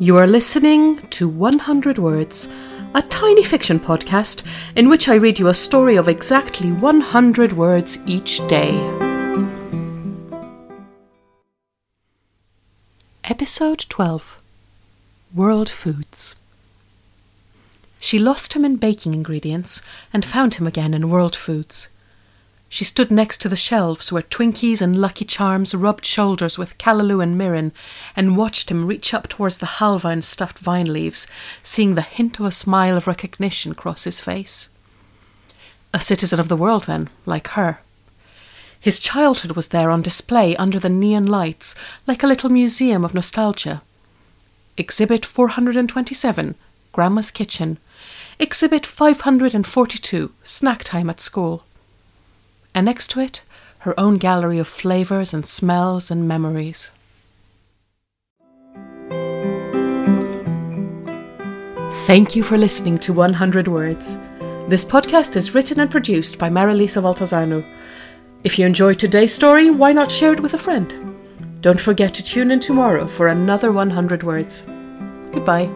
You are listening to 100 Words, a tiny fiction podcast in which I read you a story of exactly 100 words each day. Episode 12 World Foods. She lost him in baking ingredients and found him again in world foods. She stood next to the shelves where Twinkies and Lucky Charms rubbed shoulders with Callaloo and mirin and watched him reach up towards the halva and stuffed vine leaves, seeing the hint of a smile of recognition cross his face. A citizen of the world, then, like her. His childhood was there on display under the neon lights, like a little museum of nostalgia. Exhibit 427, Grandma's Kitchen. Exhibit 542, Snack Time at School and next to it, her own gallery of flavours and smells and memories. Thank you for listening to 100 Words. This podcast is written and produced by Marilisa Valtazano. If you enjoyed today's story, why not share it with a friend? Don't forget to tune in tomorrow for another 100 Words. Goodbye.